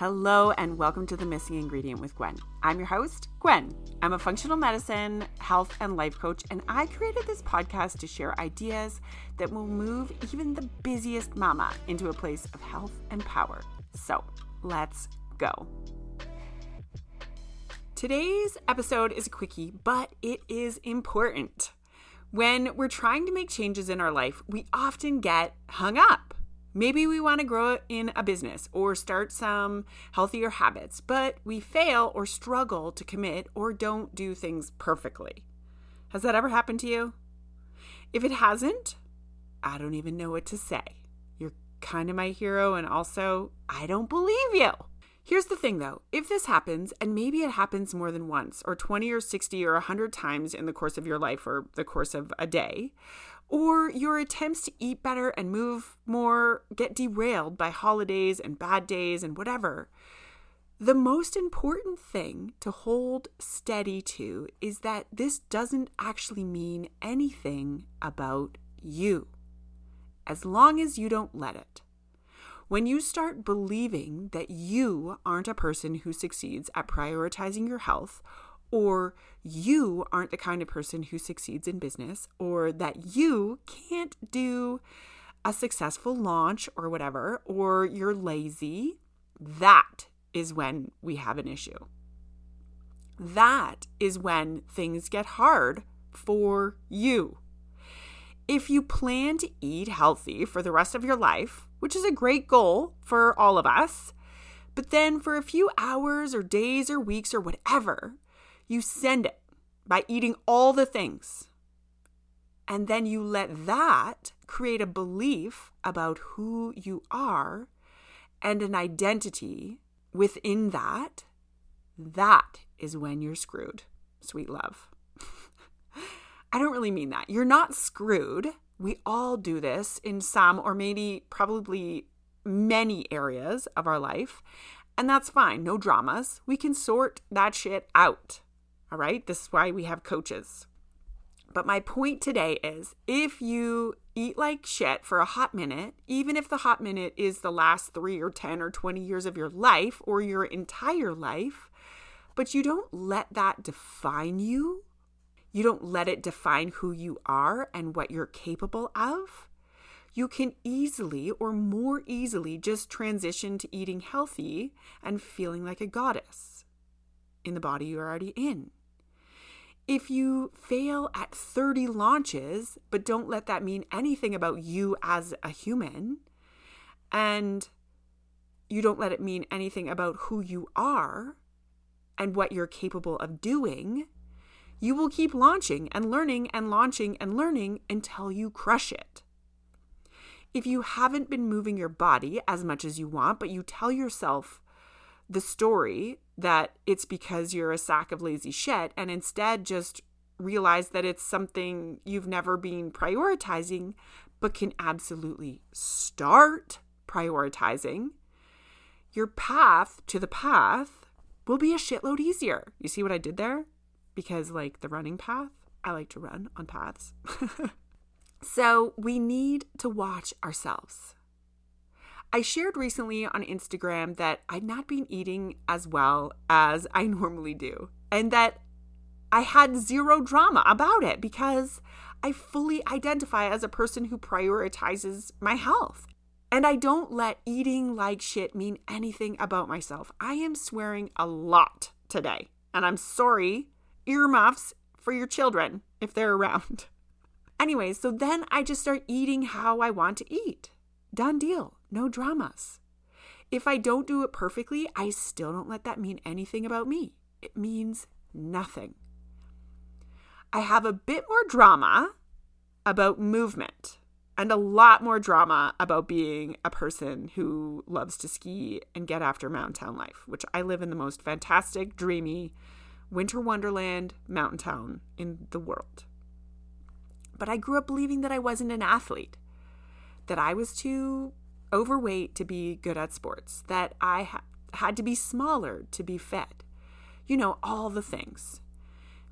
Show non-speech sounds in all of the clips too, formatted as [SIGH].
Hello, and welcome to The Missing Ingredient with Gwen. I'm your host, Gwen. I'm a functional medicine, health, and life coach, and I created this podcast to share ideas that will move even the busiest mama into a place of health and power. So let's go. Today's episode is a quickie, but it is important. When we're trying to make changes in our life, we often get hung up Maybe we want to grow in a business or start some healthier habits, but we fail or struggle to commit or don't do things perfectly. Has that ever happened to you? If it hasn't, I don't even know what to say. You're kind of my hero, and also, I don't believe you. Here's the thing though if this happens, and maybe it happens more than once, or 20 or 60 or 100 times in the course of your life or the course of a day, or your attempts to eat better and move more get derailed by holidays and bad days and whatever. The most important thing to hold steady to is that this doesn't actually mean anything about you, as long as you don't let it. When you start believing that you aren't a person who succeeds at prioritizing your health or you aren't the kind of person who succeeds in business, or that you can't do a successful launch or whatever, or you're lazy, that is when we have an issue. That is when things get hard for you. If you plan to eat healthy for the rest of your life, which is a great goal for all of us, but then for a few hours or days or weeks or whatever, you send it by eating all the things. And then you let that create a belief about who you are and an identity within that. That is when you're screwed, sweet love. [LAUGHS] I don't really mean that. You're not screwed. We all do this in some or maybe probably many areas of our life. And that's fine. No dramas. We can sort that shit out. All right. This is why we have coaches. But my point today is if you eat like shit for a hot minute, even if the hot minute is the last three or 10 or 20 years of your life or your entire life, but you don't let that define you, you don't let it define who you are and what you're capable of, you can easily or more easily just transition to eating healthy and feeling like a goddess in the body you're already in. If you fail at 30 launches, but don't let that mean anything about you as a human, and you don't let it mean anything about who you are and what you're capable of doing, you will keep launching and learning and launching and learning until you crush it. If you haven't been moving your body as much as you want, but you tell yourself the story that it's because you're a sack of lazy shit and instead just realize that it's something you've never been prioritizing but can absolutely start prioritizing, your path to the path will be a shitload easier. You see what I did there? Because, like the running path, I like to run on paths. [LAUGHS] so, we need to watch ourselves. I shared recently on Instagram that I'd not been eating as well as I [LAUGHS] normally do, and that I had zero drama about it because I fully identify as a person who prioritizes my health. And I don't let eating like shit mean anything about myself. I am swearing a lot today, and I'm sorry, earmuffs for your children if they're around. [LAUGHS] Anyway, so then I just start eating how I want to eat. Done deal. No dramas. If I don't do it perfectly, I still don't let that mean anything about me. It means nothing. I have a bit more drama about movement and a lot more drama about being a person who loves to ski and get after mountain town life, which I live in the most fantastic, dreamy, winter wonderland mountain town in the world. But I grew up believing that I wasn't an athlete, that I was too overweight to be good at sports, that I ha- had to be smaller to be fed. You know, all the things.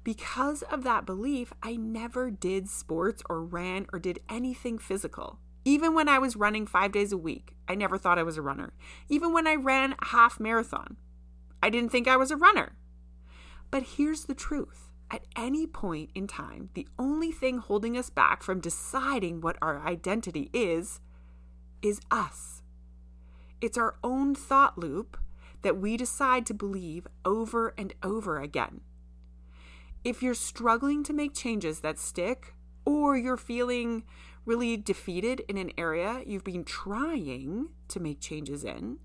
Because of that belief, I never did sports or ran or did anything physical, Even when I was running five days a week, I never thought I was a runner. Even when I ran a half marathon, I didn't think I was a runner. But here's the truth at any point in time, the only thing holding us back from deciding what our identity is, is us. It's our own thought loop that we decide to believe over and over again. If you're struggling to make changes that stick, or you're feeling really defeated in an area you've been trying to make changes in,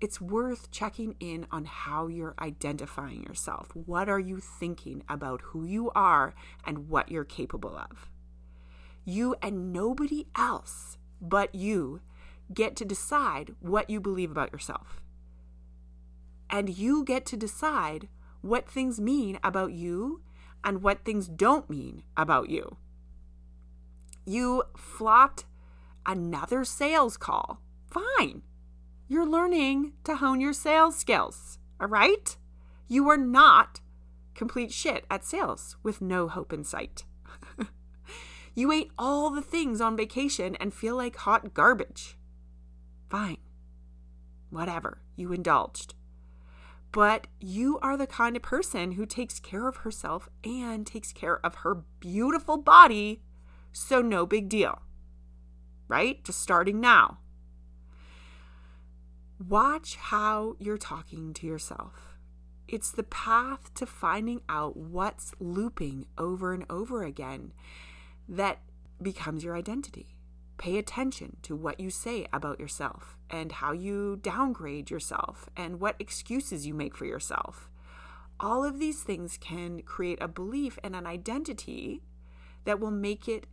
it's worth checking in on how you're identifying yourself. What are you thinking about who you are and what you're capable of? You and nobody else but you get to decide what you believe about yourself. And you get to decide what things mean about you and what things don't mean about you. You flopped another sales call. Fine. You're learning to hone your sales skills, all right? You are not complete shit at sales with no hope in sight. You ate all the things on vacation and feel like hot garbage. Fine. Whatever. You indulged. But you are the kind of person who takes care of herself and takes care of her beautiful body, so no big deal. Right? Just starting now. Watch how you're talking to yourself. It's the path to finding out what's looping over and over again that becomes your identity. Pay attention to what you say about yourself and how you downgrade yourself and what excuses you make for yourself. All of these things can create a belief and an identity that will make it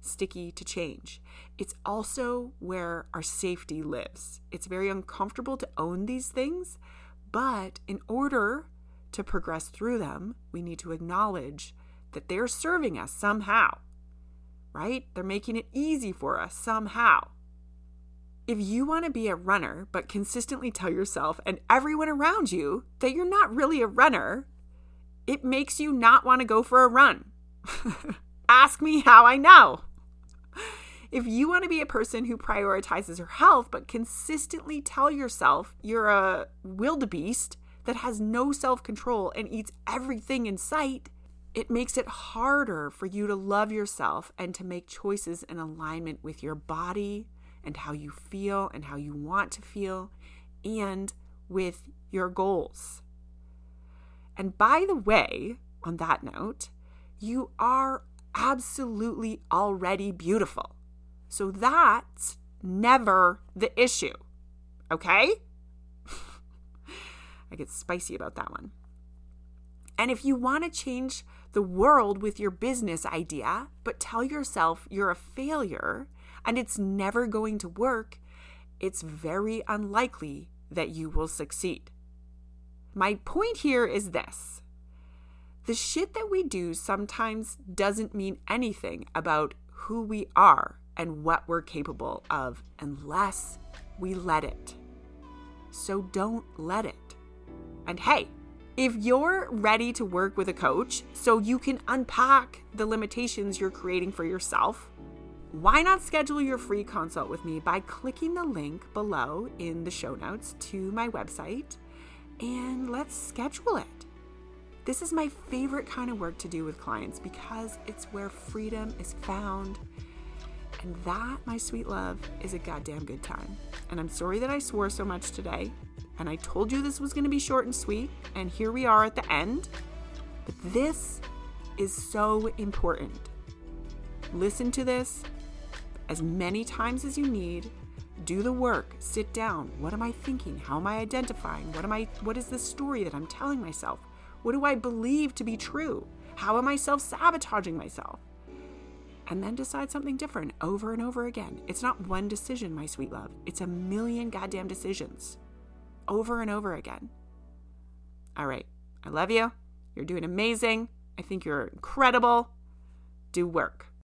sticky to change. It's also where our safety lives. It's very uncomfortable to own these things, but in order to progress through them, we need to acknowledge that they're serving us somehow, right? They're making it easy for us somehow. If you want to be a runner, but consistently tell yourself and everyone around you that you're not really a runner, it makes you not want to go for a run. [LAUGHS] Ask me how I know. If you want to be a person who prioritizes her health, but consistently tell yourself you're a wildebeest that has no self control and eats everything in sight, it makes it harder for you to love yourself and to make choices in alignment with your body and how you feel and how you want to feel and with your goals. And by the way, on that note, you are absolutely already beautiful. So that's never the issue. Okay? [LAUGHS] I get spicy about that one. And if you want to change the world with your business idea, but tell yourself you're a failure and it's never going to work, it's very unlikely that you will succeed. My point here is this the shit that we do sometimes doesn't mean anything about who we are and what we're capable of unless we let it. So don't let it. And hey, if you're ready to work with a coach so you can unpack the limitations you're creating for yourself, why not schedule your free consult with me by clicking the link below in the show notes to my website and let's schedule it. This is my favorite kind of work to do with clients because it's where freedom is found and that, my sweet love, is a goddamn good time. And I'm sorry that I swore so much today. And I told you this was going to be short and sweet. And here we are at the end. But this is so important. Listen to this as many times as you need. Do the work. Sit down. What am I thinking? How am I identifying? What am I what is the story that I'm telling myself? What do I believe to be true? How am I self-sabotaging myself? and then decide something different over and over again. It's not one decision, my sweet love, it's a million goddamn decisions over and over again. All right, I love you. You're doing amazing. I think you're incredible. Do work.